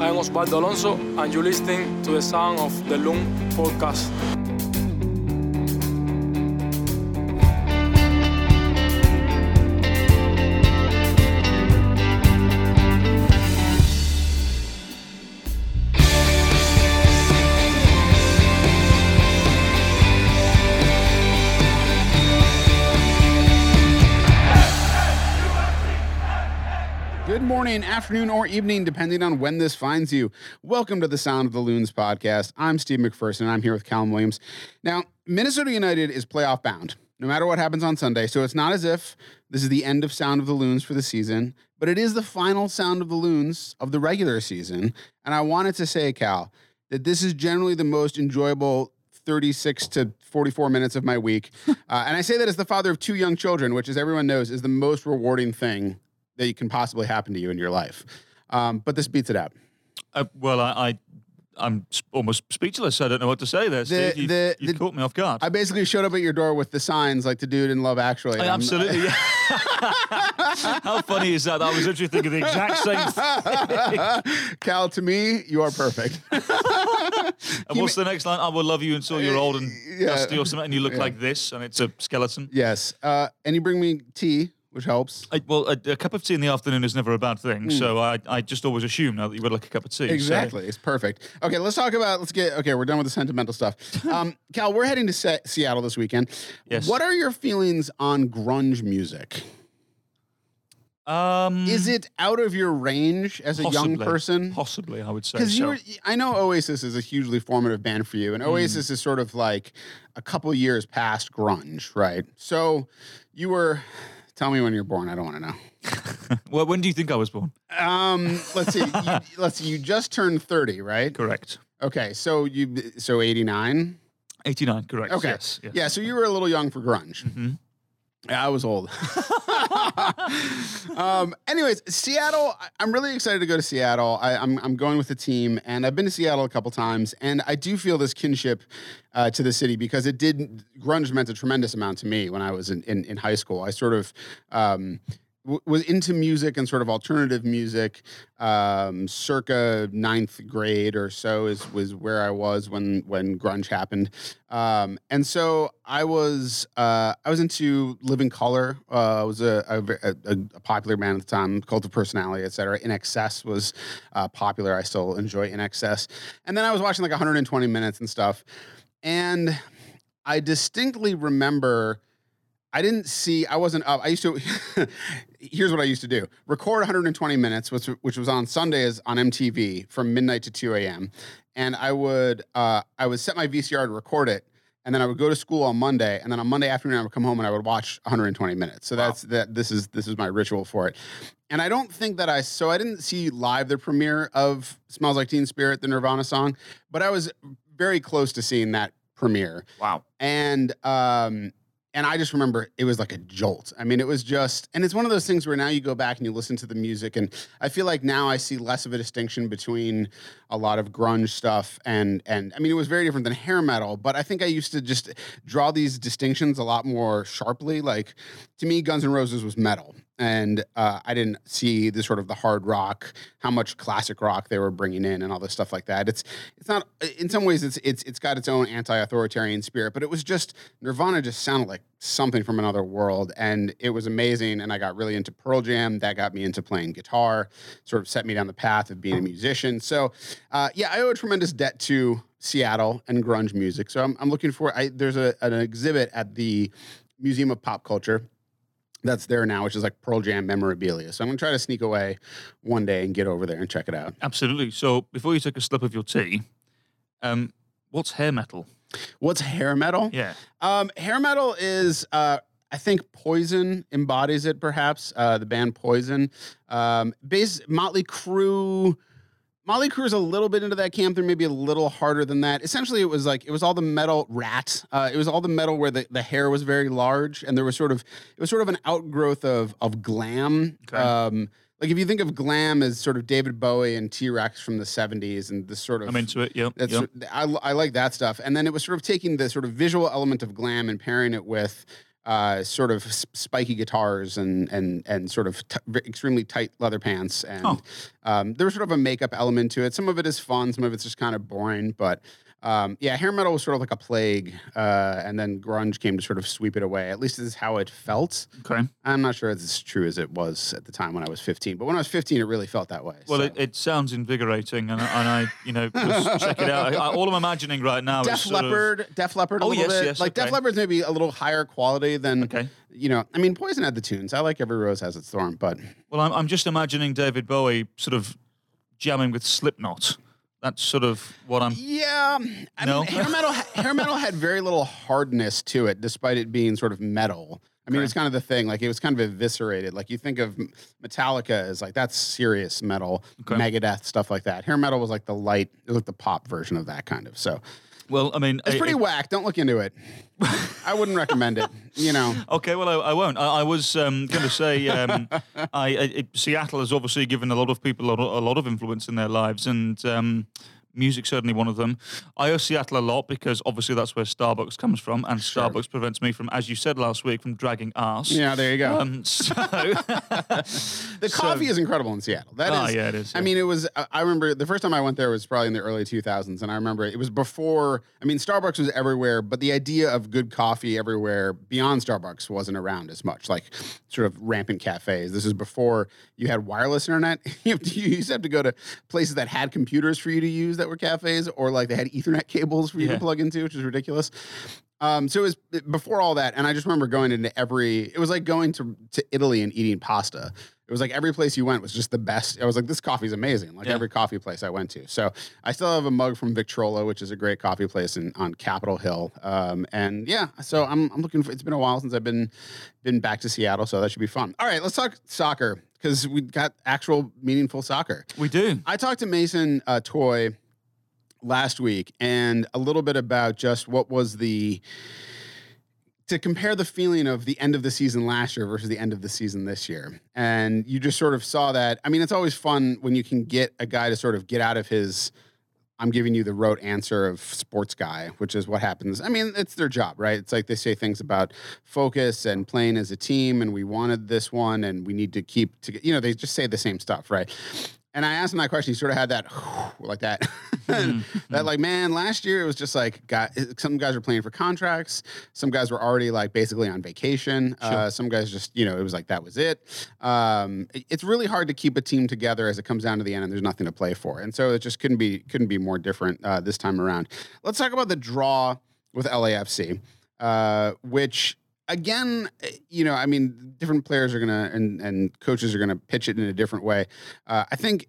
I am Osvaldo Alonso, and you're listening to the sound of the Loon podcast. Morning, afternoon, or evening, depending on when this finds you. Welcome to the Sound of the Loons podcast. I'm Steve McPherson, and I'm here with Callum Williams. Now, Minnesota United is playoff bound, no matter what happens on Sunday. So it's not as if this is the end of Sound of the Loons for the season, but it is the final Sound of the Loons of the regular season. And I wanted to say, Cal, that this is generally the most enjoyable 36 to 44 minutes of my week. uh, and I say that as the father of two young children, which, as everyone knows, is the most rewarding thing that you can possibly happen to you in your life. Um, but this beats it out. Uh, well, I, I I'm almost speechless. I don't know what to say there. The- Steve. You, the- you the- caught me off guard. I basically showed up at your door with the signs like the dude in Love Actually. I absolutely. yeah. How funny is that? I was literally thinking the exact same thing. Cal, to me, you are perfect. And what's the next line? I will love you until you're old and Yeah. dusty or something, and you look Yeah. like this, and it's a skeleton. yes. Uh, and you bring me tea, which helps. I, well, a, a cup of tea in the afternoon is never a bad thing. So I, I just always assume now that you would like a cup of tea. so- Exactly. It's perfect. Okay, let's talk about, let's get, okay, we're done with the sentimental stuff. Um, Cal, we're heading to Se- Seattle this weekend. Yes. What are your feelings on grunge music? um, Is it out of your range as a young person? Possibly, I would say. Because you so. I know Oasis is a hugely formative band for you, and Hmm. Oasis is sort of like a couple years past grunge, right? So you were. Tell me when you're born. I don't want to know. well, when do you think I was born? Um, let's see. you, let's see. You just turned thirty, right? Correct. Okay, so you so eighty nine. 89, correct. Okay, Yes. yes. yeah. So you were a little young for grunge. Mhm. Yeah, I was old. um, anyways, Seattle. I'm really excited to go to Seattle. I, I'm I'm going with the team, and I've been to Seattle a couple times, and I do feel this kinship uh, to the city because it did. Grunge meant a tremendous amount to me when I was in in, in high school. I sort of. Um, was into music and sort of alternative music um, circa ninth grade or so is was where I was when when grunge happened, um, and so I was uh, I was into Living Colour. Uh, was a, a, a, a popular band at the time, Cult of Personality, etc. INXS was uh, popular. I still enjoy INXS, and then I was watching like 120 minutes and stuff, and I distinctly remember. I didn't see. I wasn't up. I used to. here's what I used to do: record 120 minutes, which which was on Sundays on MTV from midnight to 2 a.m. And I would uh, I would set my VCR to record it, and then I would go to school on Monday, and then on Monday afternoon I would come home and I would watch 120 minutes. So that's that. This is this is my ritual for it. And I don't think that I so I didn't see live the premiere of "Smells Like Teen Spirit," the Nirvana song, but I was very close to seeing that premiere Wow. and um and I just remember it was like a jolt. I mean, it was just, and it's one of those things where now you go back and you listen to the music, and I feel like now I see less of a distinction between a lot of grunge stuff and and I mean, it was very different than hair metal, but I think I used to just draw these distinctions a lot more sharply. Like to me, Guns N' Roses was metal, and uh, I didn't see the sort of the hard rock, how much classic rock they were bringing in, and all this stuff like that. It's it's not in some ways it's it's it's got its own anti-authoritarian spirit, but it was just Nirvana just sounded like something from another world, and it was amazing. And I got really into Pearl Jam. That got me into playing guitar, sort of set me down the path of being a musician. So uh, yeah, I owe a tremendous debt to Seattle and grunge music. So I'm, I'm looking for. I, there's a, an exhibit at the Museum of Pop Culture that's there now, which is like Pearl Jam memorabilia. So I'm gonna try to sneak away one day and get over there and check it out. Absolutely. So before you take a slip of your tea, um, what's hair metal? What's hair metal? Yeah. Um, hair metal is, uh, I think, Poison embodies it. Perhaps uh, the band Poison. Um, base Motley Crue. Motley Crue is a little bit into that camp. They're maybe a little harder than that. Essentially, it was like it was all the metal rat. Uh, it was all the metal where the, the hair was very large, and there was sort of it was sort of an outgrowth of of glam. Okay. Um, like if you think of glam as sort of David Bowie and T Rex from the '70s, and this sort of I'm into it. Yeah, that's yep. I, I like that stuff. And then it was sort of taking the sort of visual element of glam and pairing it with uh, sort of spiky guitars and and and sort of t- extremely tight leather pants, and Oh. um, there was sort of a makeup element to it. Some of it is fun, some of it's just kind of boring, but. Um, yeah, hair metal was sort of like a plague, uh, and then grunge came to sort of sweep it away. At least this is how it felt. Okay. I'm not sure it's as true as it was at the time when I was 15, but when I was 15, it really felt that way. Well, so. it, it sounds invigorating, and, I- and I, you know, just check it out. I, all I'm imagining right now Def is sort of- Def Leppard, a Oh, little yes, bit. yes, like Def okay. Leppard's maybe a little higher quality than, Okay. you know. I mean, Poison had the tunes. I like Every Rose Has Its Thorn, but Well, I'm, I'm just imagining David Bowie sort of jamming with Slipknot. That's sort of what I'm. yeah, I No? mean, hair metal, hair metal had very little hardness to it, despite it being sort of metal. I mean, it's kind of the thing. Like it was kind of eviscerated. Like you think of Metallica as like that's serious metal, Okay. Megadeth stuff like that. Hair metal was like the light, it was like the pop version of that kind of. So Well, I mean, it's it- pretty it- whack. Don't look into it. I wouldn't recommend it. You know. Okay, well, I, I won't. I, I was um, going to say, um, I, I it, Seattle has obviously given a lot of people a lot, a lot of influence in their lives, and um, music certainly one of them. I owe Seattle a lot because obviously that's where Starbucks comes from, and Starbucks prevents me from, as you said last week, from dragging arse. Yeah, there you go. Um, so, The coffee is incredible in Seattle. That is, Ah, yeah, it is, I yeah. mean, it was. I remember the first time I went there was probably in the early 2000s, and I remember it was before. I mean, Starbucks was everywhere, but the idea of good coffee everywhere beyond Starbucks wasn't around as much. Like sort of rampant cafes. This is before you had wireless internet. you, have to, you used to have to go to places that had computers for you to use that were cafes, or like they had Ethernet cables for you Yeah. to plug into, which is ridiculous. Um, so it was before all that, and I just remember going into every. It was like going to to Italy and eating pasta. It was like every place you went was just the best. I was like, this coffee's amazing. Like Yeah. every coffee place I went to. So I still have a mug from Victrola, which is a great coffee place in, on Capitol Hill. Um, and yeah, so I'm I'm looking for. It's been a while since I've been been back to Seattle, so that should be fun. All right, let's talk soccer because we got actual meaningful soccer. we do. I talked to Mason uh, Toye last week and a little bit about just what was the to compare the feeling of the end of the season last year versus the end of the season this year. And you just sort of saw that. I mean, it's always fun when you can get a guy to sort of get out of his I'm giving you the rote answer of sports guy, which is what happens. I mean, it's their job, right? It's like they say things about focus and playing as a team, and we wanted this one, and we need to keep to, you know, they just say the same stuff, right? And I asked him that question. He sort of had that like that, that like man. Last year it was just like got some guys were playing for contracts. Some guys were already like basically on vacation. Uh, some guys just you know it was like that was it. Um, it- it's really hard to keep a team together as it comes down to the end and there's nothing to play for. And so it just couldn't be couldn't be more different uh, this time around. Let's talk about the draw with LAFC, uh, which again, eh, you know, I mean, different players are gonna and and coaches are gonna pitch it in a different way. Uh, I think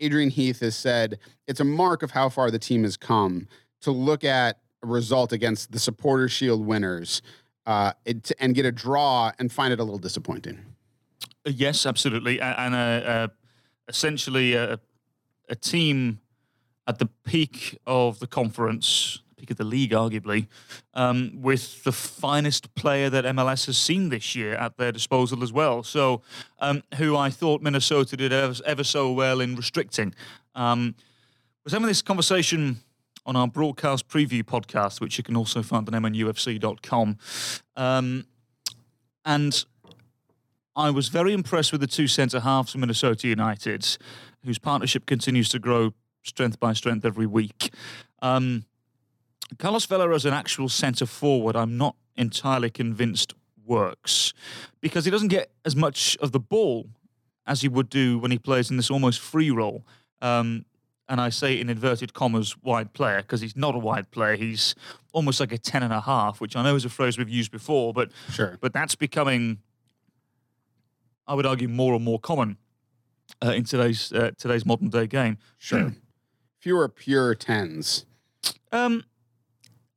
Adrian Heath has said it's a mark of how far the team has come to look at a result against the Supporter Shield winners uh, it, and get a draw and find it a little disappointing. Yes, absolutely, and uh, essentially a, a team at the peak of the conference, of the league, arguably, um, with the finest player that MLS has seen this year at their disposal as well. So, um, who I thought Minnesota did ever, ever so well in restricting. Um, was having this conversation on our broadcast preview podcast, which you can also find on mnufc.com. Um, and I was very impressed with the two centre halves from Minnesota United, whose partnership continues to grow strength by strength every week. Um, Carlos Vela as an actual centre forward, I'm not entirely convinced works because he doesn't get as much of the ball as he would do when he plays in this almost free role. Um, and I say in inverted commas wide player because he's not a wide player. He's almost like a 10 and a half, which I know is a phrase we've used before, but Sure. but that's becoming, I would argue, more and more common uh, in today's uh, today's modern day game. Sure. Fewer pure tens. Um,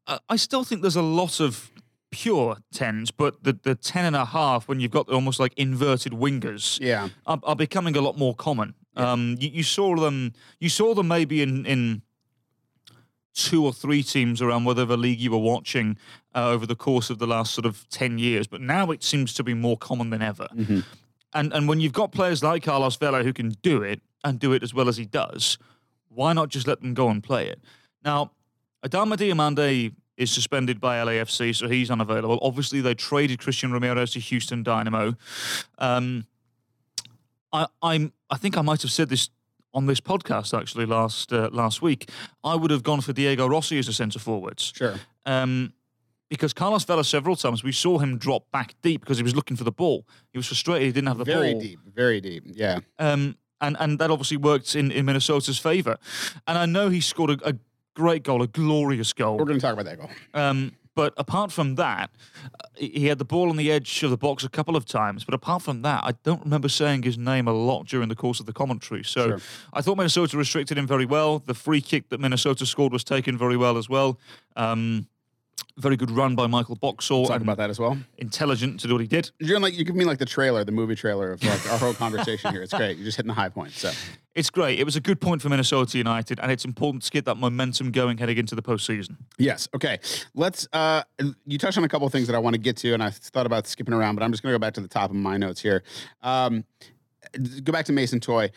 I- I still think there's a lot of pure tens, but the the ten and a half when you've got almost like inverted wingers Yeah. are, are becoming a lot more common. Um, you, you saw them, you saw them maybe in in two or three teams around whatever league you were watching uh, over the course of the last sort of ten years, but now it seems to be more common than ever. And and when you've got players like Carlos Vela who can do it and do it as well as he does, why not just let them go and play it? Now, Adama Diomande is suspended by LAFC, so he's unavailable. Obviously, they traded Christian Ramirez to Houston Dynamo. Um, I, I'm. I think I might have said this on this podcast actually last uh, last week. I would have gone for Diego Rossi as a centre forwards. Sure. Um, because Carlos Vela several times we saw him drop back deep because he was looking for the ball. He was frustrated he didn't have the Very ball. Very deep. Very deep. Yeah. Um, and and that obviously worked in, in Minnesota's favour. And I know he scored a, a great goal, a glorious goal. We're going to talk about that goal. Um, but apart from that, uh, he had the ball on the edge of the box a couple of times. But apart from that, I don't remember saying his name a lot during the course of the commentary. So Sure. I thought Minnesota restricted him very well. The free kick that Minnesota scored was taken very well as well. Um, very good run by Michael Boxall. Talk and about that as well. Intelligent to do what he did. You're like you give me like the trailer, the movie trailer of like our whole conversation here. It's great. You're just hitting the high points. So It's great. It was a good point for Minnesota United, and it's important to get that momentum going heading into the postseason. yes, okay. Let's. uh You touched on a couple of things that I want to get to, and I thought about skipping around, but I'm just going to go back to the top of my notes here. Um Go back to Mason Toye.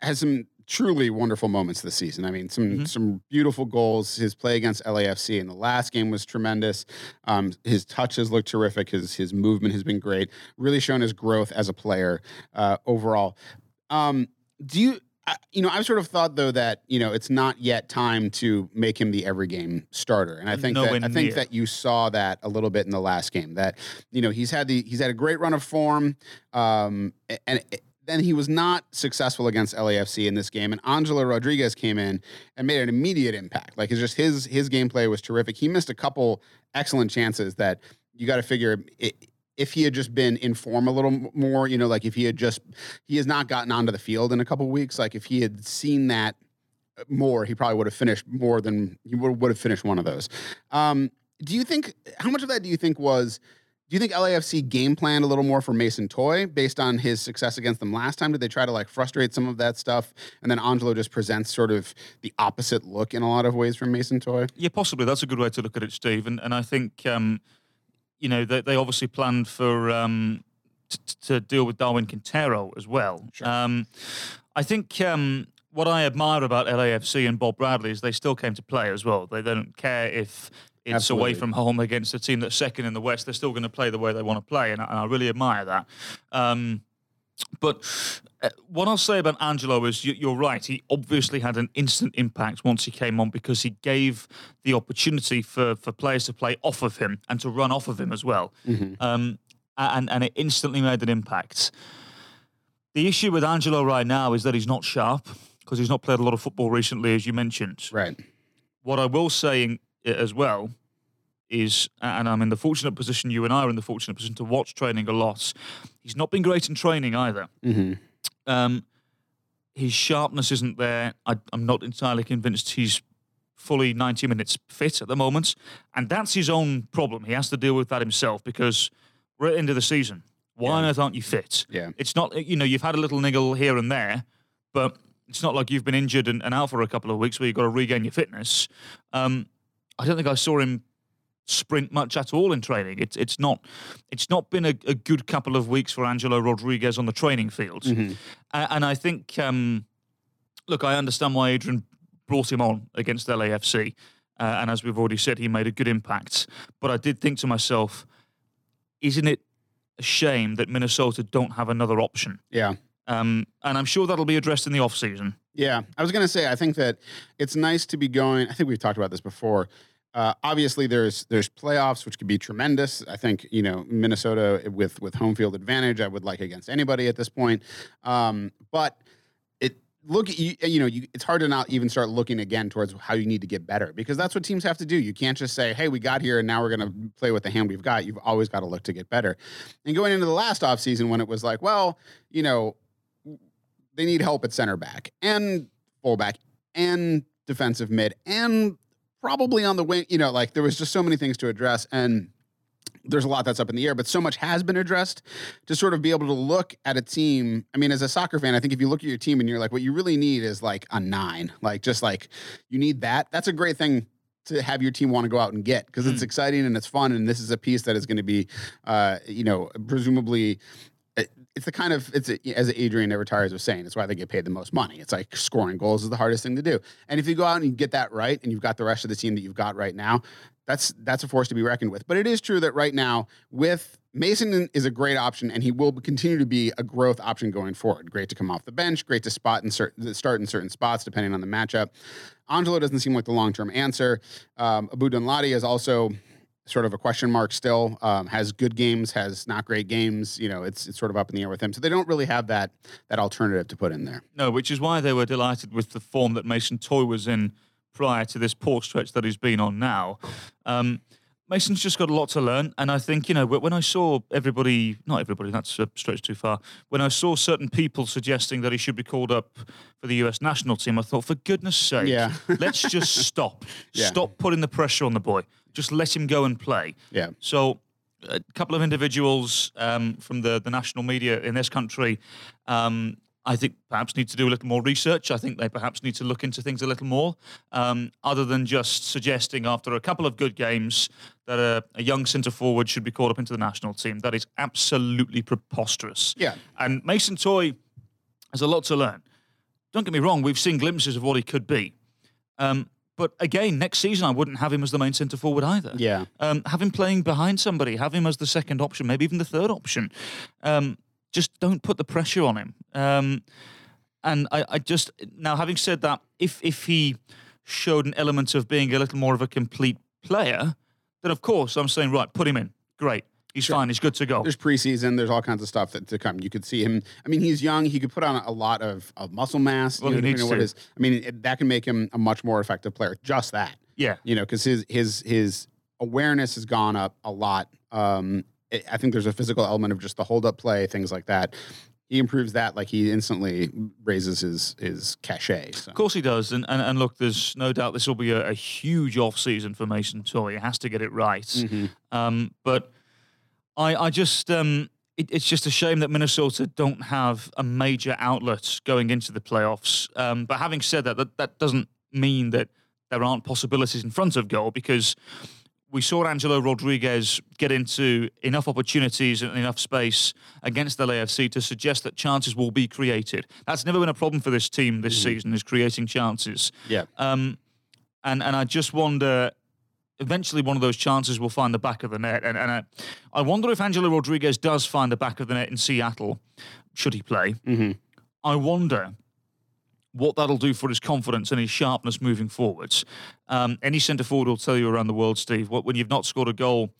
Has some truly wonderful moments this season. I mean, some some beautiful goals. His play against LAFC in the last game was tremendous. Um, his touches look terrific. His his movement has been great. Really shown his growth as a player uh, overall. Um, do you? I- You know, I've sort of thought though that you know it's not yet time to make him the every game starter, and I think Nowhere that I think near. that you saw that a little bit in the last game. That you know he's had the he's had a great run of form, um, and it- then he was not successful against LAFC in this game. And Angelo Rodriguez came in and made an immediate impact. Like it's just his his gameplay was terrific. He missed a couple excellent chances that you got to figure. i if he had just been in form a little more, you know, like if he had just, he has not gotten onto the field in a couple weeks. Like if he had seen that more, he probably would have finished more than he would, would have finished one of those. Um, do you think how much of that do you think was? Do you think LAFC game planned a little more for Mason Toye based on his success against them last time? Did they try to like frustrate some of that stuff, and then Angelo just presents sort of the opposite look in a lot of ways from Mason Toye? Yeah, possibly. That's a good way to look at it, Steve. And, and I think, um, you know, they, they obviously planned for um, t- to deal with Darwin Quintero as well. Sure. Um, I think um, what I admire about LAFC and Bob Bradley is they still came to play as well. They don't care if it's Absolutely. away from home against a team that's second in the West. They're still going to play the way they want to play, and I, and I really admire that. Um, but uh, what I'll say about Angelo is you, you're right. He obviously had an instant impact once he came on because he gave the opportunity for, for players to play off of him and to run off of him as well. Um, and, and it instantly made an impact. The issue with Angelo right now is that he's not sharp because he's not played a lot of football recently, as you mentioned. Right. What I will say in, as well is, and I'm in the fortunate position, you and I are in the fortunate position to watch training a lot. He's not been great in training either. Mm-hmm. Um, his sharpness isn't there. I, I'm not entirely convinced he's fully 90 minutes fit at the moment. And that's his own problem. He has to deal with that himself because we're at the end of the season. Why on earth aren't you fit? Yeah. It's not, you know, you've had a little niggle here and there, but it's not like you've been injured and, and out for a couple of weeks where you've got to regain your fitness. Um, I don't think I saw him sprint much at all in training. It's it's not it's not been a, a good couple of weeks for Angelo Rodriguez on the training field, Mm-hmm. And I think um, look, I understand why Adrian brought him on against LAFC, uh, and as we've already said, he made a good impact. But I did think to myself, isn't it a shame that Minnesota don't have another option? Yeah. Um, and I'm sure that'll be addressed in the off season. Yeah, I was going to say I think that it's nice to be going. I think we've talked about this before. Uh, obviously, there's there's playoffs, which could be tremendous. I think you know Minnesota with with home field advantage. I would like against anybody at this point. Um, but it look you, you know you, it's hard to not even start looking again towards how you need to get better because that's what teams have to do. You can't just say, "Hey, we got here and now we're going to play with the hand we've got." You've always got to look to get better. And going into the last offseason when it was like, well, you know, they need help at center back and fullback and defensive mid and probably on the wing. You know, like there was just so many things to address and there's a lot that's up in the air, but so much has been addressed to sort of be able to look at a team. I mean, as a soccer fan, I think if you look at your team and you're like, what you really need is like a nine, like just like you need that. That's a great thing to have your team want to go out and get because it's exciting and it's fun. And this is a piece that is going to be, uh, you know, presumably it's the kind of it's a, as Adrian never tires of saying. It's why they get paid the most money. It's like scoring goals is the hardest thing to do. And if you go out and you get that right, and you've got the rest of the team that you've got right now, that's that's a force to be reckoned with. But it is true that right now, with Mason is a great option, and he will continue to be a growth option going forward. Great to come off the bench, great to spot in certain start in certain spots depending on the matchup. Angelo doesn't seem like the long term answer. Um, Abu Danladi is also sort of a question mark still. Um, has good games, has not great games. You know, it's it's sort of up in the air with him. So they don't really have that that alternative to put in there. No, which is why they were delighted with the form that Mason Toye was in prior to this poor stretch that he's been on now. Um, Mason's just got a lot to learn, and I think you know when I saw everybody, not everybody, that's a stretch too far. When I saw certain people suggesting that he should be called up for the U.S. national team, I thought, for goodness' sake, Yeah. let's just stop, Yeah. stop putting the pressure on the boy. Just let him go and play. Yeah. So, a couple of individuals um, from the, the national media in this country, um, I think perhaps need to do a little more research. I think they perhaps need to look into things a little more, um, other than just suggesting after a couple of good games that a, a young centre forward should be called up into the national team. That is absolutely preposterous. Yeah. And Mason Toye has a lot to learn. Don't get me wrong, we've seen glimpses of what he could be. Um, but again, next season I wouldn't have him as the main centre forward either. Yeah. Um, have him playing behind somebody, have him as the second option, maybe even the third option. Um, just don't put the pressure on him. Um, and I, I just now having said that, if if he showed an element of being a little more of a complete player, then of course I'm saying right, put him in. Great, he's fine, he's good to go. There's preseason. There's all kinds of stuff that to come. You could see him. I mean, he's young. He could put on a lot of, of muscle mass. Well, you he needs to. his- I mean, it, that can make him a much more effective player. Just that. Yeah. You know, because his his his awareness has gone up a lot. Um, I I think there's a physical element of just the hold up play, things like that. He improves that, like he instantly raises his his cachet. So. Of course he does, and, and and look, there's no doubt this will be a, a huge off season for Mason Toye. He has to get it right. Mhm. Um, but I I just um, it, it's just a shame that Minnesota don't have a major outlet going into the playoffs. Um, but having said that, that that doesn't mean that there aren't possibilities in front of goal because we saw Angelo Rodriguez get into enough opportunities and enough space against the LAFC to suggest that chances will be created. That's never been a problem for this team this season, is creating chances. Yeah. Um, and and I just wonder. Eventually, one of those chances will find the back of the net, and and I, I wonder if Angelo Rodriguez does find the back of the net in Seattle, should he play. Mhm. I wonder what that'll do for his confidence and his sharpness moving forwards. Um, any centre forward will tell you around the world, Steve, what, when you've not scored a goal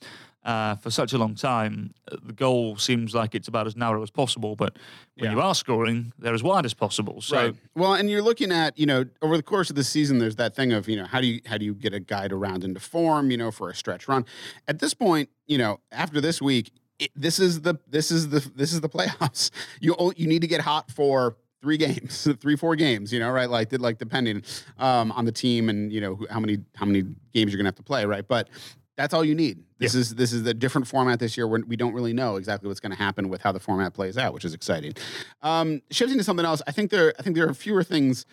uh, for such a long time, uh, the goal seems like it's about as narrow as possible. But when Yeah. you are scoring, they're as wide as possible. So right. Well, and you're looking at you know over the course of the season, there's that thing of you know how do you how do you get a guy to round into form, you know, for a stretch run. At this point, you know, after this week, it, this is the this is the this is the playoffs. You you need to get hot for three games, three four games, you know, right? Like did like depending um, on the team and you know who, how many how many games you're gonna have to play, right? But that's all you need. This is this is the different format this year where we don't really know exactly what's going to happen with how the format plays out, which is exciting. Um, shifting to something else, I think there I think there are fewer things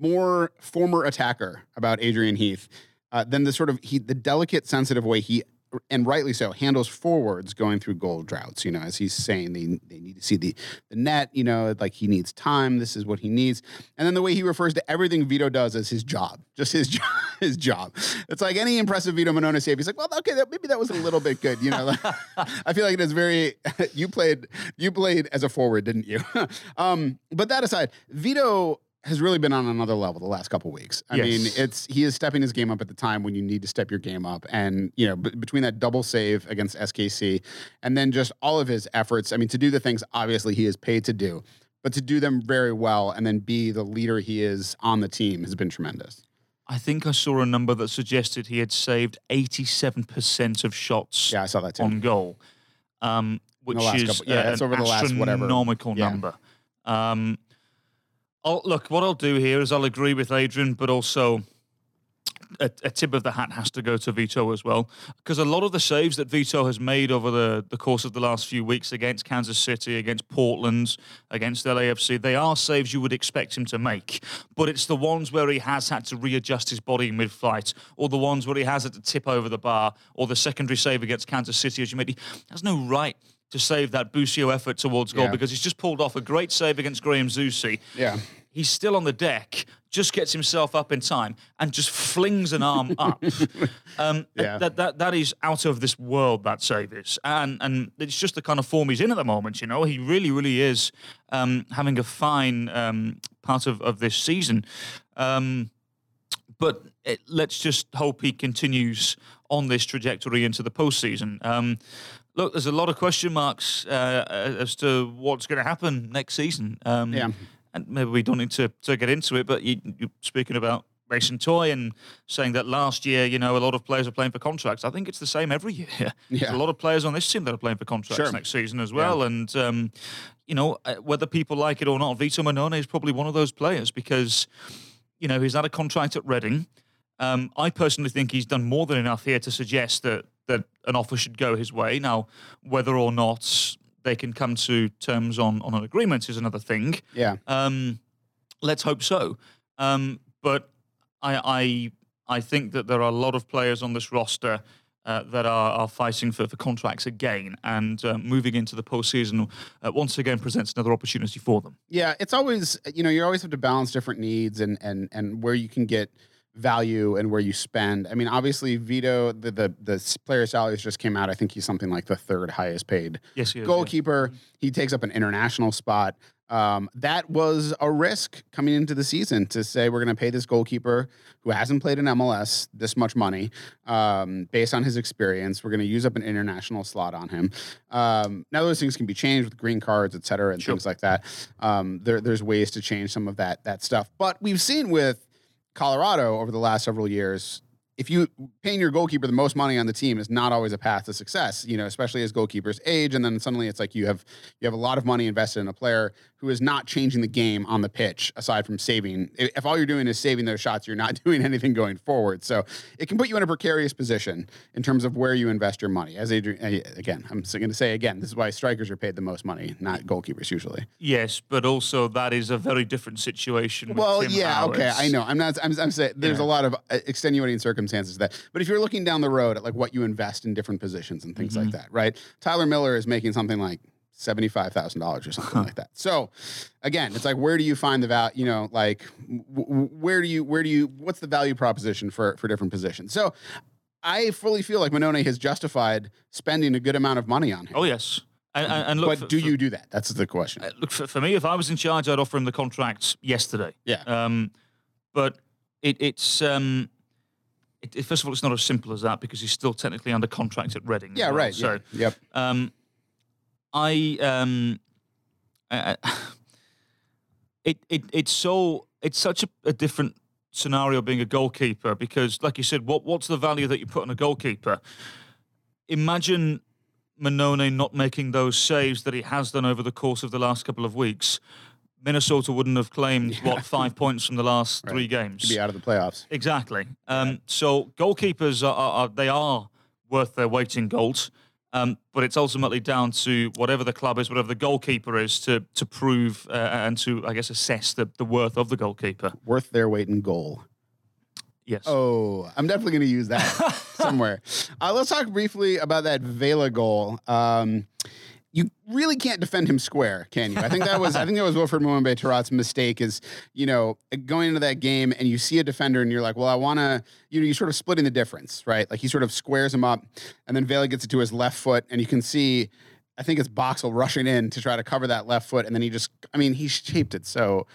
more former attacker about Adrian Heath uh, than the sort of he the delicate, sensitive way he and rightly so handles forwards going through goal droughts. You know, as he's saying they they need to see the the net. You know, like he needs time. This is what he needs. And then the way he refers to everything Vito does as his job, just his job. His job. It's like any impressive Vito Mannone save. He's like, well, okay, that, maybe that was a little bit good. You know, like, I feel like it is very. you played. You played as a forward, didn't you? um, but that aside, Vito has really been on another level the last couple weeks. I mean, it's he is stepping his game up at the time when you need to step your game up, and you know b- between that double save against SKC, and then just all of his efforts. I mean, to do the things obviously he is paid to do, but to do them very well and then be the leader he is on the team has been tremendous. I think I saw a number that suggested he had saved 87% of shots Yeah, I saw that too. on goal, um, which is couple- yeah, it's an over the last whatever. astronomical Yeah. number. Um, I'll, look, what I'll do here is I'll agree with Adrian, but also a, a tip of the hat has to go to Vito as well, because a lot of the saves that Vito has made over the, the course of the last few weeks against Kansas City, against Portland, against LAFC, they are saves you would expect him to make. But it's the ones where he has had to readjust his body mid-flight, or the ones where he has had to tip over the bar, or the secondary save against Kansas City, as you made. He has no right to save that Busio effort towards goal Yeah. because he's just pulled off a great save against Graham Zusi Yeah. he's still on the deck. just gets himself up in time and just flings an arm up. Um, Yeah. that, that that is out of this world. That save is, and and it's just the kind of form he's in at the moment. You know, he really, really is um, having a fine um, part of of this season. Um, but it, let's just hope he continues on this trajectory into the postseason. Um, look, there's a lot of question marks uh, as to what's going to happen next season. Um, Yeah. And maybe we don't need to, to get into it, but you, you're speaking about Mason Toye and saying that last year, you know, a lot of players are playing for contracts. I think it's the same every year. There's a lot of players on this team that are playing for contracts Sure. next season as well. And, um, you know, uh, whether people like it or not, Vito Mannone is probably one of those players because you know, he's had a contract at Reading. Um, I personally think he's done more than enough here to suggest that that an offer should go his way. Now, whether or not they can come to terms on on an agreement is another thing. Yeah. Um, let's hope so. Um, but I, I I think that there are a lot of players on this roster. Uh, that are, are fighting for, for contracts again and uh, moving into the postseason uh, once again presents another opportunity for them. Yeah, it's always you know you always have to balance different needs and and and where you can get value and where you spend. I mean, obviously Vito the the the player salaries just came out. I think he's something like the third highest paid Yes, he is, yeah. goalkeeper. He takes up an international spot. Um, that was a risk coming into the season to say we're going to pay this goalkeeper who hasn't played in MLS this much money um, based on his experience. We're going to use up an international slot on him. Um, now those things can be changed with green cards, et cetera, and Sure. things like that. Um, there, there's ways to change some of that that stuff. But we've seen with Colorado over the last several years. If you paying your goalkeeper the most money on the team is not always a path to success, you know, especially as goalkeepers age, and then suddenly it's like you have you have a lot of money invested in a player who is not changing the game on the pitch aside from saving. If all you're doing is saving those shots, you're not doing anything going forward. So it can put you in a precarious position in terms of where you invest your money. As Adrian, again, I'm going to say again, this is why strikers are paid the most money, not goalkeepers usually. Yes, but also that is a very different situation. Well, yeah, okay, I know. I'm not. I'm, I'm saying there's Yeah. a lot of uh, extenuating circumstances to that. But if you're looking down the road at like what you invest in different positions and things Mm-hmm. like that, right? Tyler Miller is making something like seventy-five thousand dollars or something like that. So, again, it's like where do you find the value? You know, like w- where do you where do you what's the value proposition for for different positions? So. I fully feel like Mannone has justified spending a good amount of money on him. Oh yes, and, and, and look. but for- do for- you do that? That's the question. uh, look for, for me? If I was in charge, I'd offer him the contract yesterday. Yeah. Um, but it, it's um, it, it- first of all, it's not as simple as that because he's still technically under contract at Reading. yeah, well. right. So yeah. Yep. um, I um, I, it it it's so it's such a, a different scenario being a goalkeeper because, like you said, what what's the value that you put on a goalkeeper? Imagine Mannone not making those saves that he has done over the course of the last couple of weeks. Minnesota wouldn't have claimed what five points from the last three games. To be out of the playoffs. Exactly. Um, So goalkeepers are, are, are they are worth their weight in gold, um, but it's ultimately down to whatever the club is, whatever the goalkeeper is, to to prove uh, and to I guess assess the, the worth of the goalkeeper. Worth their weight in goal. Yes. Oh, I'm definitely going to use that somewhere. Uh, let's talk briefly about that Vela goal. Um, you really can't defend him square, can you? I think that was I think that was Wilfried Moimbé Tahrat's mistake. Is you know going into that game and you see a defender and you're like, well, I want to. You know, you sort of splitting the difference, right? Like he sort of squares him up, and then Vela gets it to his left foot, and you can see. I think it's Boxall rushing in to try to cover that left foot, and then he just. I mean, he shaped it so.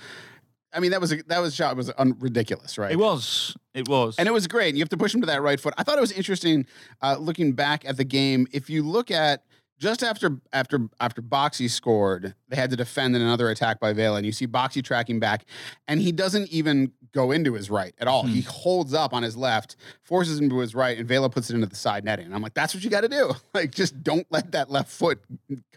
I mean, that was a, that was shot was un- ridiculous, right? It was. It was. And it was great. You have to push him to that right foot. I thought it was interesting uh, looking back at the game. If you look at just after after after Boxy scored, they had to defend in another attack by Vela, and you see Boxy tracking back, and he doesn't even go into his right at all. He holds up on his left, forces him to his right, and Vela puts it into the side netting. And I'm like, that's what you got to do. Like, just don't let that left foot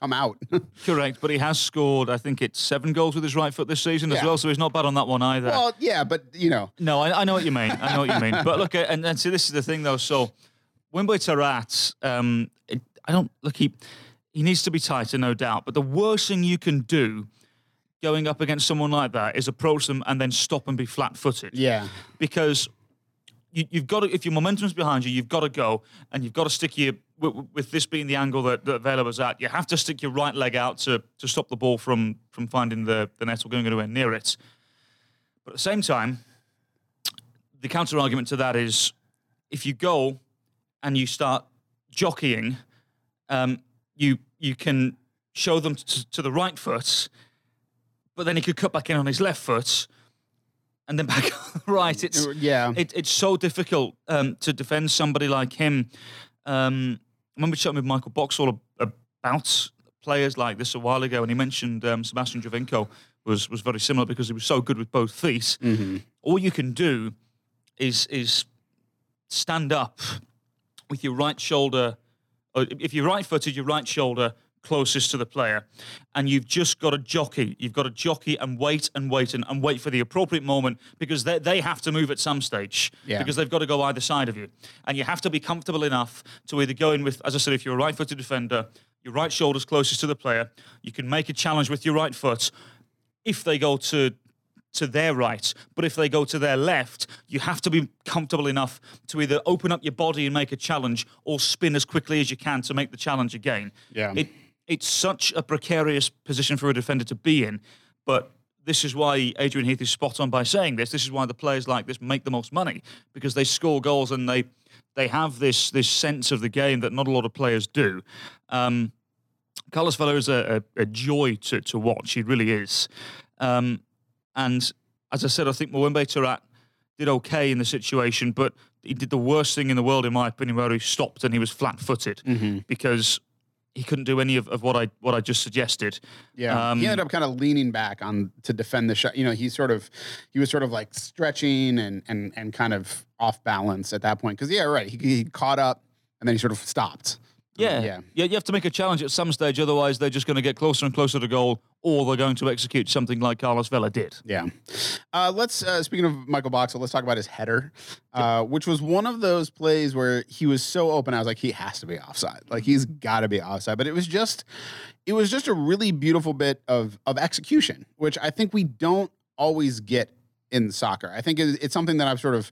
come out. Correct, but he has scored. I think it's seven goals with his right foot this season as well, so he's not bad on that one either. well, yeah, but you know, No, I, I know what you mean. I know what you mean. But look, and, and see, this is the thing though. So, Moimbé Tahrat, um, I don't look. He he needs to be tighter, no doubt. But the worst thing you can do going up against someone like that is approach them and then stop and be flat-footed. yeah, Because you, you've got to, if your momentum's behind you, you've got to go and you've got to stick your. With, with this being the angle that, that Vela was at, you have to stick your right leg out to to stop the ball from from finding the the net or going anywhere near it. But at the same time, the counter argument to that is if you go and you start jockeying, um, you you can show them to, to the right foot, but then he could cut back in on his left foot, and then back right. It's Yeah. it, it's so difficult um, to defend somebody like him. Um, I remember chatting with Michael Boxall about players like this a while ago, and he mentioned um, Sebastian Giovinco was was very similar because he was so good with both feet. All you can do is is stand up with your right shoulder, Uh, if you're right-footed, your right shoulder closest to the player, and you've just got to jockey. You've got to jockey and wait and wait and, and wait for the appropriate moment because they, they have to move at some stage Yeah. because they've got to go either side of you, and you have to be comfortable enough to either go in with, as I said, if you're a right-footed defender, your right shoulder's closest to the player. You can make a challenge with your right foot. If they go to to their right, but if they go to their left, you have to be comfortable enough to either open up your body and make a challenge or spin as quickly as you can to make the challenge again. Yeah. It it's such a precarious position for a defender to be in, but this is why Adrian Heath is spot on by saying this. This is why the players like this make the most money because they score goals and they they have this this sense of the game that not a lot of players do. Um, Carlos Vela is a, a, a joy to, to watch. He really is. Um, and as I said, I think Moimbé Tahrat did okay in the situation, but he did the worst thing in the world, in my opinion, where he stopped and he was flat footed Mm-hmm. because he couldn't do any of, of what I what I just suggested. Yeah, Um, he ended up kind of leaning back on to defend the shot. You know, he sort of he was sort of like stretching and and and kind of off balance at that point. Because yeah, right, he, he caught up and then he sort of stopped. Yeah. yeah, yeah. You have to make a challenge at some stage, otherwise they're just going to get closer and closer to goal, or they're going to execute something like Carlos Vela did. Yeah. Uh, let's uh, speaking of Michael Boxall, let's talk about his header, uh, which was one of those plays where he was so open. I was like, he has to be offside. Like he's got to be offside. But it was just, it was just a really beautiful bit of of execution, which I think we don't always get in soccer. I think it's something that I've sort of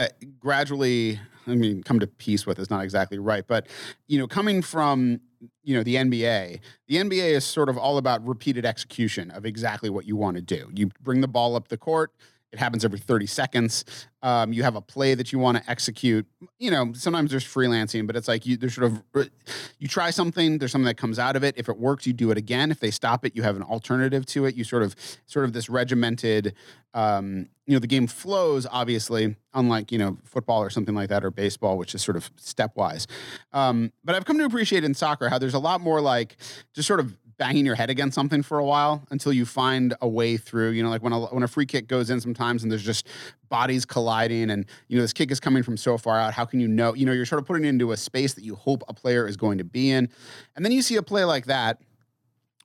Uh, gradually. I mean, come to peace with is not exactly right, but you know, coming from you know the NBA, the NBA is sort of all about repeated execution of exactly what you want to do. You bring the ball up the court. It happens every 30 seconds. Um, you have a play that you want to execute. You know, sometimes there's freelancing, but it's like you there's sort of you try something, there's something that comes out of it. If it works, you do it again. If they stop it, you have an alternative to it. You sort of sort of this regimented um, you know, the game flows obviously, unlike, you know, football or something like that or baseball, which is sort of stepwise. Um, but I've come to appreciate in soccer how there's a lot more like just sort of banging your head against something for a while until you find a way through. You know, like when a when a free kick goes in sometimes and there's just bodies colliding and you know this kick is coming from so far out. How can you know? You know, you're sort of putting it into a space that you hope a player is going to be in. And then you see a play like that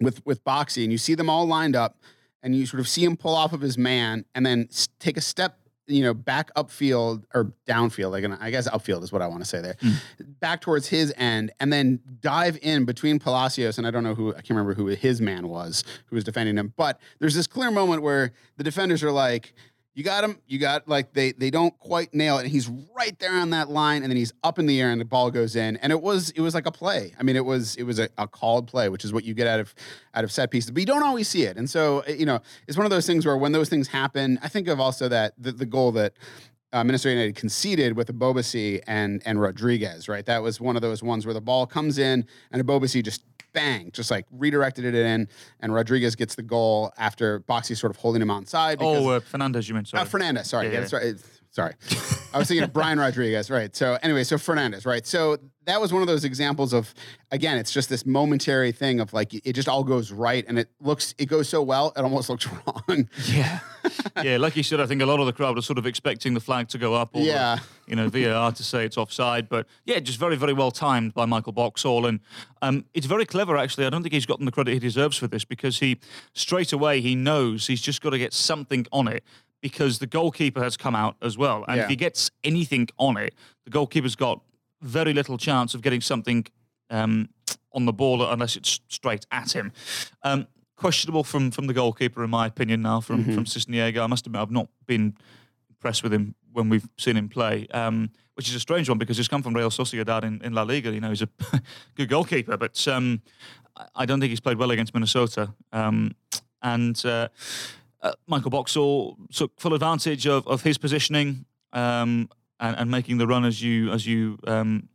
with with Boxy and you see them all lined up and you sort of see him pull off of his man and then take a step you know back upfield or downfield like i guess upfield is what i want to say there mm. back towards his end and then dive in between palacios and i don't know who i can't remember who his man was who was defending him but there's this clear moment where the defenders are like you got him? You got like they they don't quite nail it. And he's right there on that line and then he's up in the air and the ball goes in. And it was it was like a play. I mean it was it was a, a called play which is what you get out of out of set pieces. But you don't always see it. And so uh, you know it's one of those things where when those things happen i think of also that the, the goal that uh, Minnesota United conceded with Abobasi and and Rodriguez, right? That was one of those ones where the ball comes in and Abobasi just bang, just like redirected it in, and Rodriguez gets the goal after Boxy sort of holding him outside. because- Oh, uh, Fernandez, you meant sorry. uh, Fernandez, sorry. Yeah, Yeah, yeah. that's right. It's- Sorry. I was thinking of Brian Rodriguez, right? So anyway, so Fernandez, right? So that was one of those examples of again, it's just this momentary thing of like it just all goes right and it looks it goes so well, it almost looks wrong. Yeah, yeah. Like you said, I think a lot of the crowd are sort of expecting the flag to go up, or Yeah. the, you know, VAR to say it's offside. But yeah, just very, very well timed by Michael Boxall, and um, it's very clever actually. I don't think he's gotten the credit he deserves for this because he straight away he knows he's just got to get something on it because the goalkeeper has come out as well, and Yeah. if he gets anything on it, the goalkeeper's got very little chance of getting something um, on the ball unless it's straight at him. Um, questionable from from the goalkeeper, in my opinion. Now from from Sisniega, I must admit I've not been impressed with him when we've seen him play, um, which is a strange one because he's come from Real Sociedad in, in La Liga. You know, he's a good goalkeeper, but um, I- I don't think he's played well against Minnesota. Um, and uh, uh, Michael Boxall took full advantage of, of his positioning. um, and, and making the run as you as you um,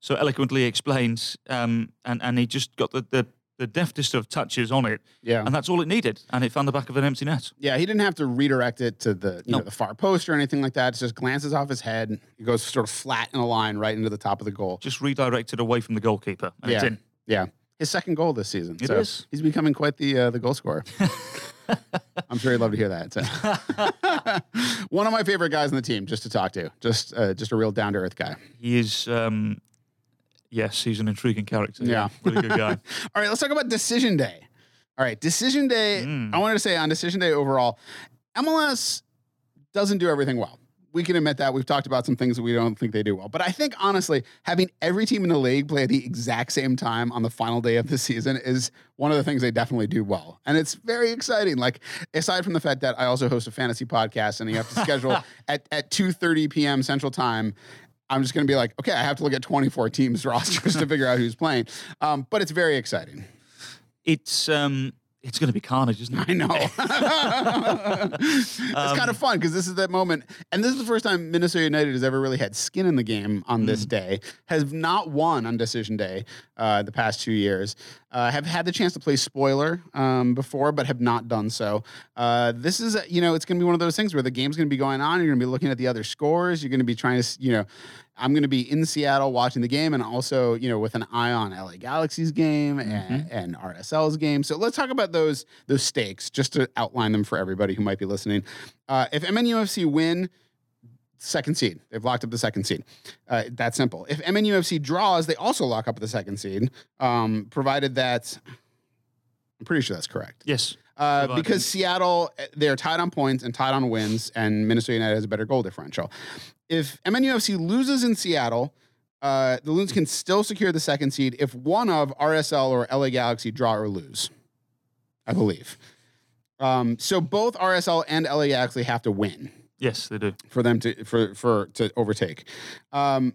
so eloquently explained, um, and and he just got the, the the deftest of touches on it, Yeah. and that's all it needed, and it found the back of an empty net. Yeah, he didn't have to redirect it to the you know the far post or anything like that. It just glances off his head. It goes sort of flat in a line right into the top of the goal. Just redirected away from the goalkeeper, and it's yeah, in. yeah. His second goal this season. It so is. He's becoming quite the uh, the goal scorer. I'm sure he'd love to hear that. so. One of my favorite guys on the team, just to talk to, just uh, just a real down to earth guy. He is. Um, yes, he's an intriguing character. Yeah. really good guy. All right, let's talk about decision day. All right, decision day. Mm. I wanted to say on decision day overall, MLS doesn't do everything well. We can admit that. We've talked about some things that we don't think they do well. But I think honestly, having every team in the league play at the exact same time on the final day of the season is one of the things they definitely do well. And it's very exciting. Like, aside from the fact that I also host a fantasy podcast and you have to schedule at, at 2:30 p.m. Central Time. I'm just going to be like, okay, I have to look at 24 teams rosters to figure out who's playing. Um, but it's very exciting. It's um, it's going to be carnage, isn't it? I know. it's kind of fun because this is that moment. And this is the first time Minnesota United has ever really had skin in the game on this day, has not won on decision day uh, the past two years, uh, have had the chance to play spoiler um, before, but have not done so. Uh, this is, you know, it's going to be one of those things where the game's going to be going on. You're going to be looking at the other scores. You're going to be trying to, you know, I'm going to be in Seattle watching the game and also, you know, with an eye on LA Galaxy's game and, and RSL's game. So let's talk about those those stakes just to outline them for everybody who might be listening. Uh, if MNUFC win, second seed, they've locked up the second seed. Uh, that's simple. If MNUFC draws, they also lock up the second seed, um, provided that. I'm pretty sure that's correct. Yes. Uh, because Seattle, uh, they're tied on points and tied on wins, and Minnesota United has a better goal differential. If MNUFC loses in Seattle, uh, the Loons can still secure the second seed if one of RSL or LA Galaxy draw or lose, I believe. Um, so both RSL and LA Galaxy have to win Yes, they do. for them to for for to overtake. Um,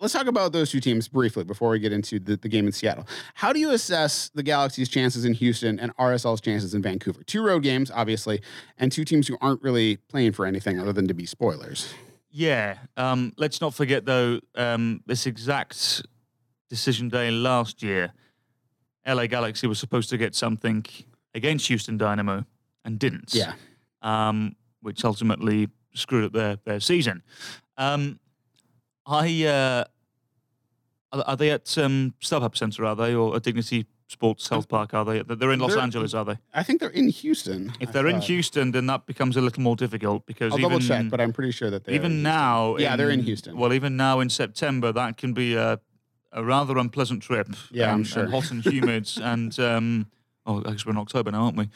let's talk about those two teams briefly before we get into the, the game in Seattle. How do you assess the Galaxy's chances in Houston and RSL's chances in Vancouver? Two road games, obviously, and two teams who aren't really playing for anything other than to be spoilers. Yeah. Um, let's not forget though, um, this exact decision day last year, LA Galaxy was supposed to get something against Houston Dynamo and didn't. Yeah. Um, which ultimately screwed up their their season. Um, I uh, are, are they at um, StubHub Center? Are they or at Dignity Sports Health Park? Are they? They're in Los They're- Angeles. Are they? I think they're in Houston. If they're in. Houston, then that becomes a little more difficult because I'll even, double check, but I'm pretty sure that they're even now, Yeah, they're in Houston. Well, even now in September, that can be a, a rather unpleasant trip. Yeah, I'm and, sure. And hot and humid, and um, oh, I guess we're in October now, aren't we?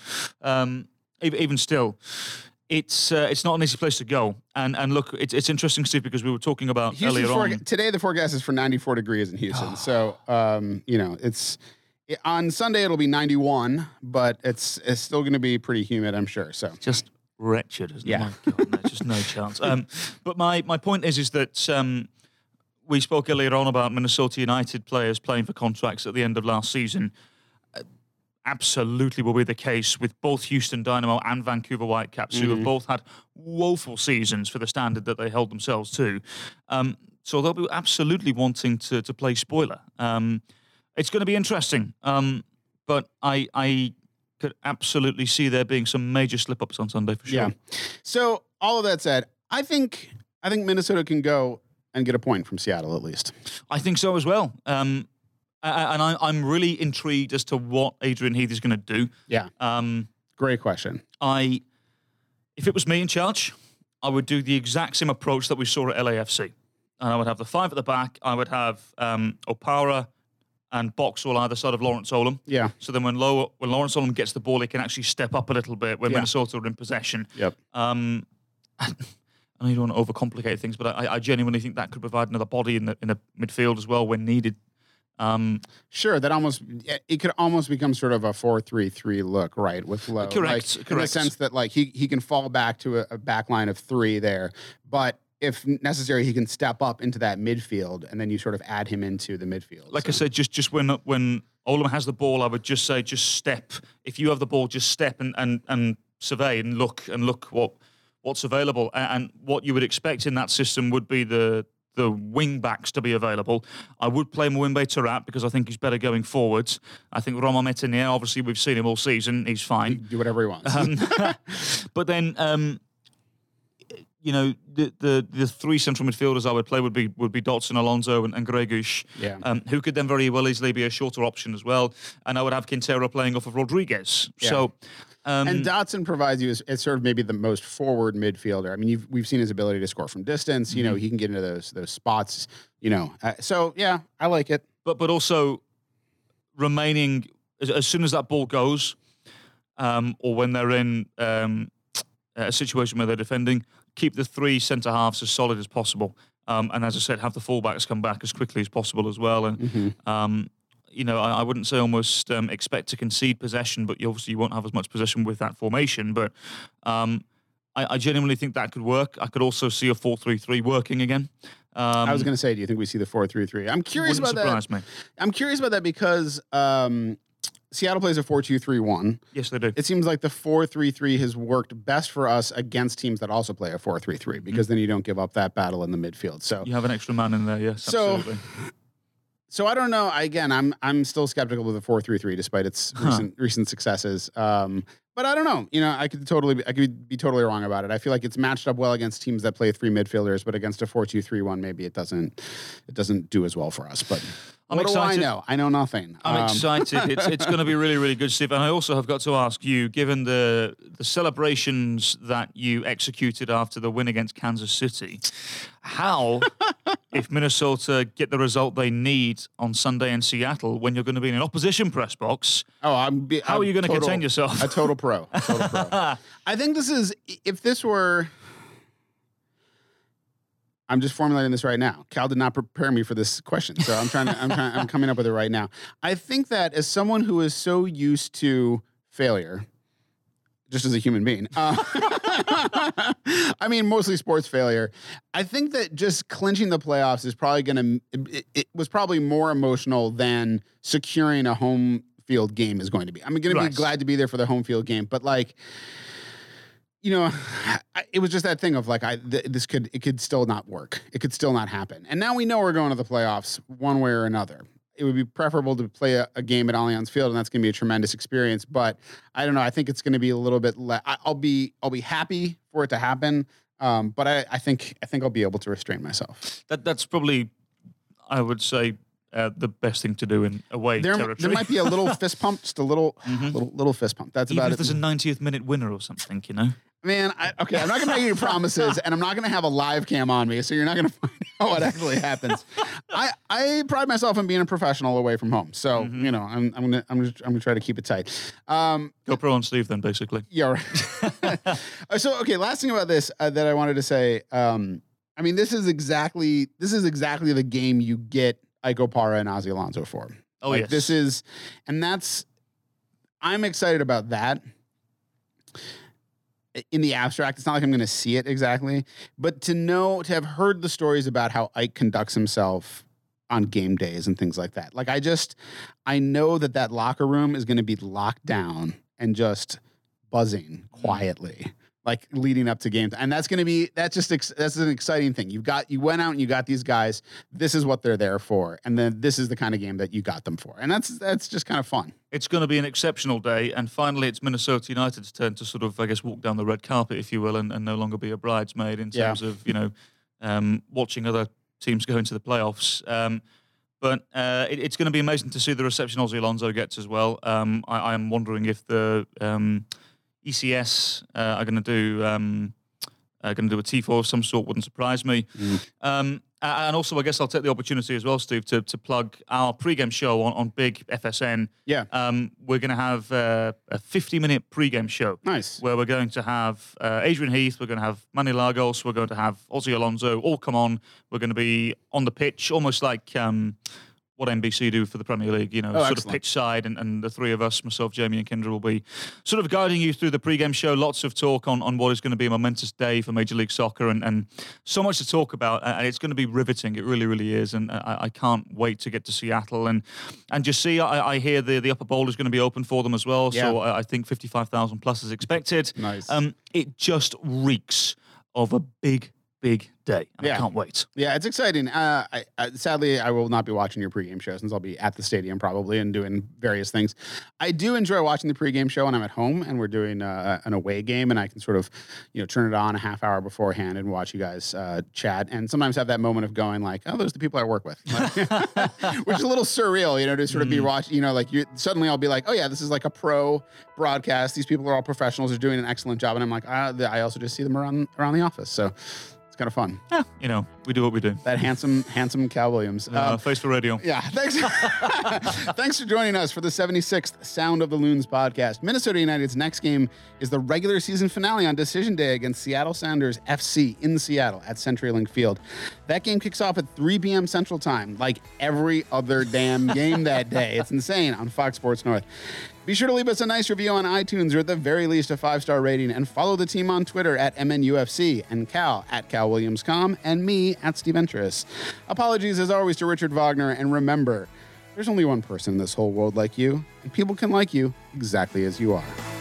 Um, even, still, it's uh, it's not an easy place to go. And and look, it's it's interesting, Steve, because we were talking about Houston's earlier on. today the forecast is for 94 degrees in Houston. so, um, you know, it's it, on Sunday it'll be 91, but it's it's still going to be pretty humid, I'm sure. So, just wretched, isn't Yeah. it? God, there's just no chance. Um, but my, my point is is that um, we spoke earlier on about Minnesota United players playing for contracts at the end of last season. Uh, Absolutely will be the case with both Houston Dynamo and Vancouver Whitecaps, who have both had woeful seasons for the standard that they held themselves to. Um, so they'll be absolutely wanting to, to play spoiler. Um, it's going to be interesting, um, but I, I could absolutely see there being some major slip ups on Sunday for sure. yeah. So, all of that said, I think I think Minnesota can go and get a point from Seattle at least. I think so as well. Um, and I, I'm really intrigued as to what Adrian Heath is going to do. Yeah. Um, Great question. I, if it was me in charge, I would do the exact same approach that we saw at LAFC, and I would have the five at the back. I would have um, Opara and Boxall either side of Lawrence Olum. Yeah. So then, when, Low, when Lawrence Olum gets the ball, he can actually step up a little bit when Yeah. Minnesota are in possession. Yep. Um, I know you don't want to overcomplicate things, but I, I genuinely think that could provide another body in the in the midfield as well when needed. Um, Sure, that almost it could almost become sort of a four-three-three look, right? With Lowe, Correct, like, In the sense that like he he can fall back to a, a back line of three there, but if necessary, he can step up into that midfield, and then you sort of add him into the midfield. like I said, just just when when Olum has the ball, I would just say just step. If you have the ball, just step and and and survey and look and look what what's available. A- And what you would expect in that system would be the the wing backs to be available. I would play Moimbé Tahrat because I think he's better going forwards. I think Romain Métanire, obviously we've seen him all season, he's fine. Do whatever he wants. Um, but then, um, you know, the, the the three central midfielders I would play would be would be Dotson, Alonso, and, and Gregus, Yeah. um, who could then very well easily be a shorter option as well. And I would have Quintero playing off of Rodriguez. So. Um, and Dotson provides you as, as sort of maybe the most forward midfielder. I mean, you've, we've seen his ability to score from distance. You know, Mm-hmm. he can get into those those spots. You know, uh, so yeah, I like it. but but also remaining as, as soon as that ball goes, um, or when they're in um, a situation where they're defending, keep the three centre halves as solid as possible. Um, and as I said, have the fullbacks come back as quickly as possible as well. And um, you know, I, I wouldn't say almost um, expect to concede possession, but you obviously you won't have as much possession with that formation. But um, I, I genuinely think that could work. I could also see a four-three-three working again. Um, I was going to say, do you think we see the four three three? I'm curious about that. me. I'm curious about that because um, Seattle plays a four two three one. Yes, they do. It seems like the four three three has worked best for us against teams that also play a four three three because then you don't give up that battle in the midfield. So You have an extra man in there, yes. So- absolutely. So I don't know. Again, I'm I'm still skeptical of the four three three, despite its recent recent successes. Um, but I don't know. You know, I could totally be, I could be totally wrong about it. I feel like it's matched up well against teams that play three midfielders, but against a four two three one, maybe it doesn't it doesn't do as well for us. But I'm what excited. do I know? I know nothing. I'm Um, excited. It's it's going to be really really good, Steve. And I also have got to ask you, given the the celebrations that you executed after the win against Kansas City, how, if Minnesota get the result they need on Sunday in Seattle, when you're going to be in an opposition press box, Oh, I'm. Be, How I'm are you gonna total- contain yourself? A total pro. Total pro. I think this is. If this were. I'm just formulating this right now. Cal did not prepare me for this question, so I'm trying to. I'm trying. I'm coming up with it right now. I think that as someone who is so used to failure, just as a human being, uh, I mean, mostly sports failure. I think that just clinching the playoffs is probably going to. It, it was probably more emotional than securing a home field game is going to be. I'm going to be glad to be there for the home field game, but like, you know, I, it was just that thing of like, I th- this could it could still not work. It could still not happen. And now we know we're going to the playoffs one way or another. It would be preferable to play a, a game at Allianz Field, and that's going to be a tremendous experience. But I don't know. I think it's going to be a little bit. Le- I, I'll be I'll be happy for it to happen. Um, but I, I think I think I'll be able to restrain myself. that that's probably, I would say, uh, the best thing to do in away There, territory. there might be a little fist pump, just a little, little, little fist pump. That's Even about if it. there's a 90th minute winner or something, you know. Man, I, okay, I'm not gonna make any promises, and I'm not gonna have a live cam on me, so you're not gonna find out what actually happens. I, I pride myself on being a professional away from home, so you know I'm, I'm gonna I'm gonna I'm gonna try to keep it tight. Um, Go pro on Steve then, basically. yeah. Right. So okay, last thing about this uh, that I wanted to say. Um, I mean, this is exactly this is exactly the game you get Ike Opara and Ozzie Alonso for. Oh Like, yes, This is, and that's, I'm excited about that. In the abstract, it's not like I'm going to see it exactly, but to know, to have heard the stories about how Ike conducts himself on game days and things like that. Like, I just, I know that that locker room is going to be locked down and just buzzing mm. quietly. Like leading up to games, and that's going to be that's just ex- that's an exciting thing. You've got you went out and you got these guys. This is what they're there for, and then this is the kind of game that you got them for, and that's that's just kind of fun. it's going to be an exceptional day, and finally, it's Minnesota United's turn to sort of, I guess, walk down the red carpet, if you will, and, and no longer be a bridesmaid in Yeah. terms of you know um, watching other teams go into the playoffs. Um, but uh, it, it's going to be amazing to see the reception Ozzie Alonso gets as well. Um, I, I'm wondering if the um, ECS uh, are going to do um, are going to do a tifo of some sort. Wouldn't surprise me. Um, and also, I guess I'll take the opportunity as well, Steve, to, to plug our pre-game show on, on Big FSN. Yeah. Um, we're going to have uh, a 50-minute pre-game show Nice. where we're going to have uh, Adrian Heath, we're going to have Manny Lagos, we're going to have Ozzie Alonso all come on. We're going to be on the pitch, almost like um, what NBC do for the Premier League, you know, Oh, sort excellent. of pitch side, and, and the three of us, myself, Jamie, and Kendra, will be sort of guiding you through the pre-game show. Lots of talk on, on what is going to be a momentous day for Major League Soccer, and, and so much to talk about, and it's going to be riveting. It really, really is, and I, I can't wait to get to Seattle and and just see. I, I hear the the upper bowl is going to be open for them as well, so Yeah. I I think fifty-five thousand plus is expected. Nice. Um, it just reeks of a big, big day. and Yeah. I can't wait. Yeah, it's exciting. Uh, I, I, sadly, I will not be watching your pregame show since I'll be at the stadium probably and doing various things. I do enjoy watching the pregame show when I'm at home and we're doing uh, an away game, and I can sort of, you know, turn it on a half hour beforehand and watch you guys uh, chat, and sometimes have that moment of going like, "Oh, those are the people I work with," which is a little surreal, you know, to sort of be watching. You know, like you suddenly I'll be like, "Oh yeah, this is like a pro broadcast. These people are all professionals. They're doing an excellent job," and I'm like, ah, I also just see them around around the office, so. It's kind of fun. Yeah, you know, we do what we do. That handsome, handsome Cal Williams. Uh, Um, face for radio. yeah, thanks. thanks for joining us for the 76th Sound of the Loons podcast. Minnesota United's next game is the regular season finale on decision day against Seattle Sounders FC in Seattle at CenturyLink Field. That game kicks off at 3 p.m. Central Time, like every other damn game that day. It's insane on Fox Sports North. Be sure to leave us a nice review on iTunes or at the very least a five star rating and follow the team on Twitter at MNUFC and Cal at CalWilliamsCom and me at Steve. Apologies as always to Richard Wagner and remember, there's only one person in this whole world like you, and people can like you exactly as you are.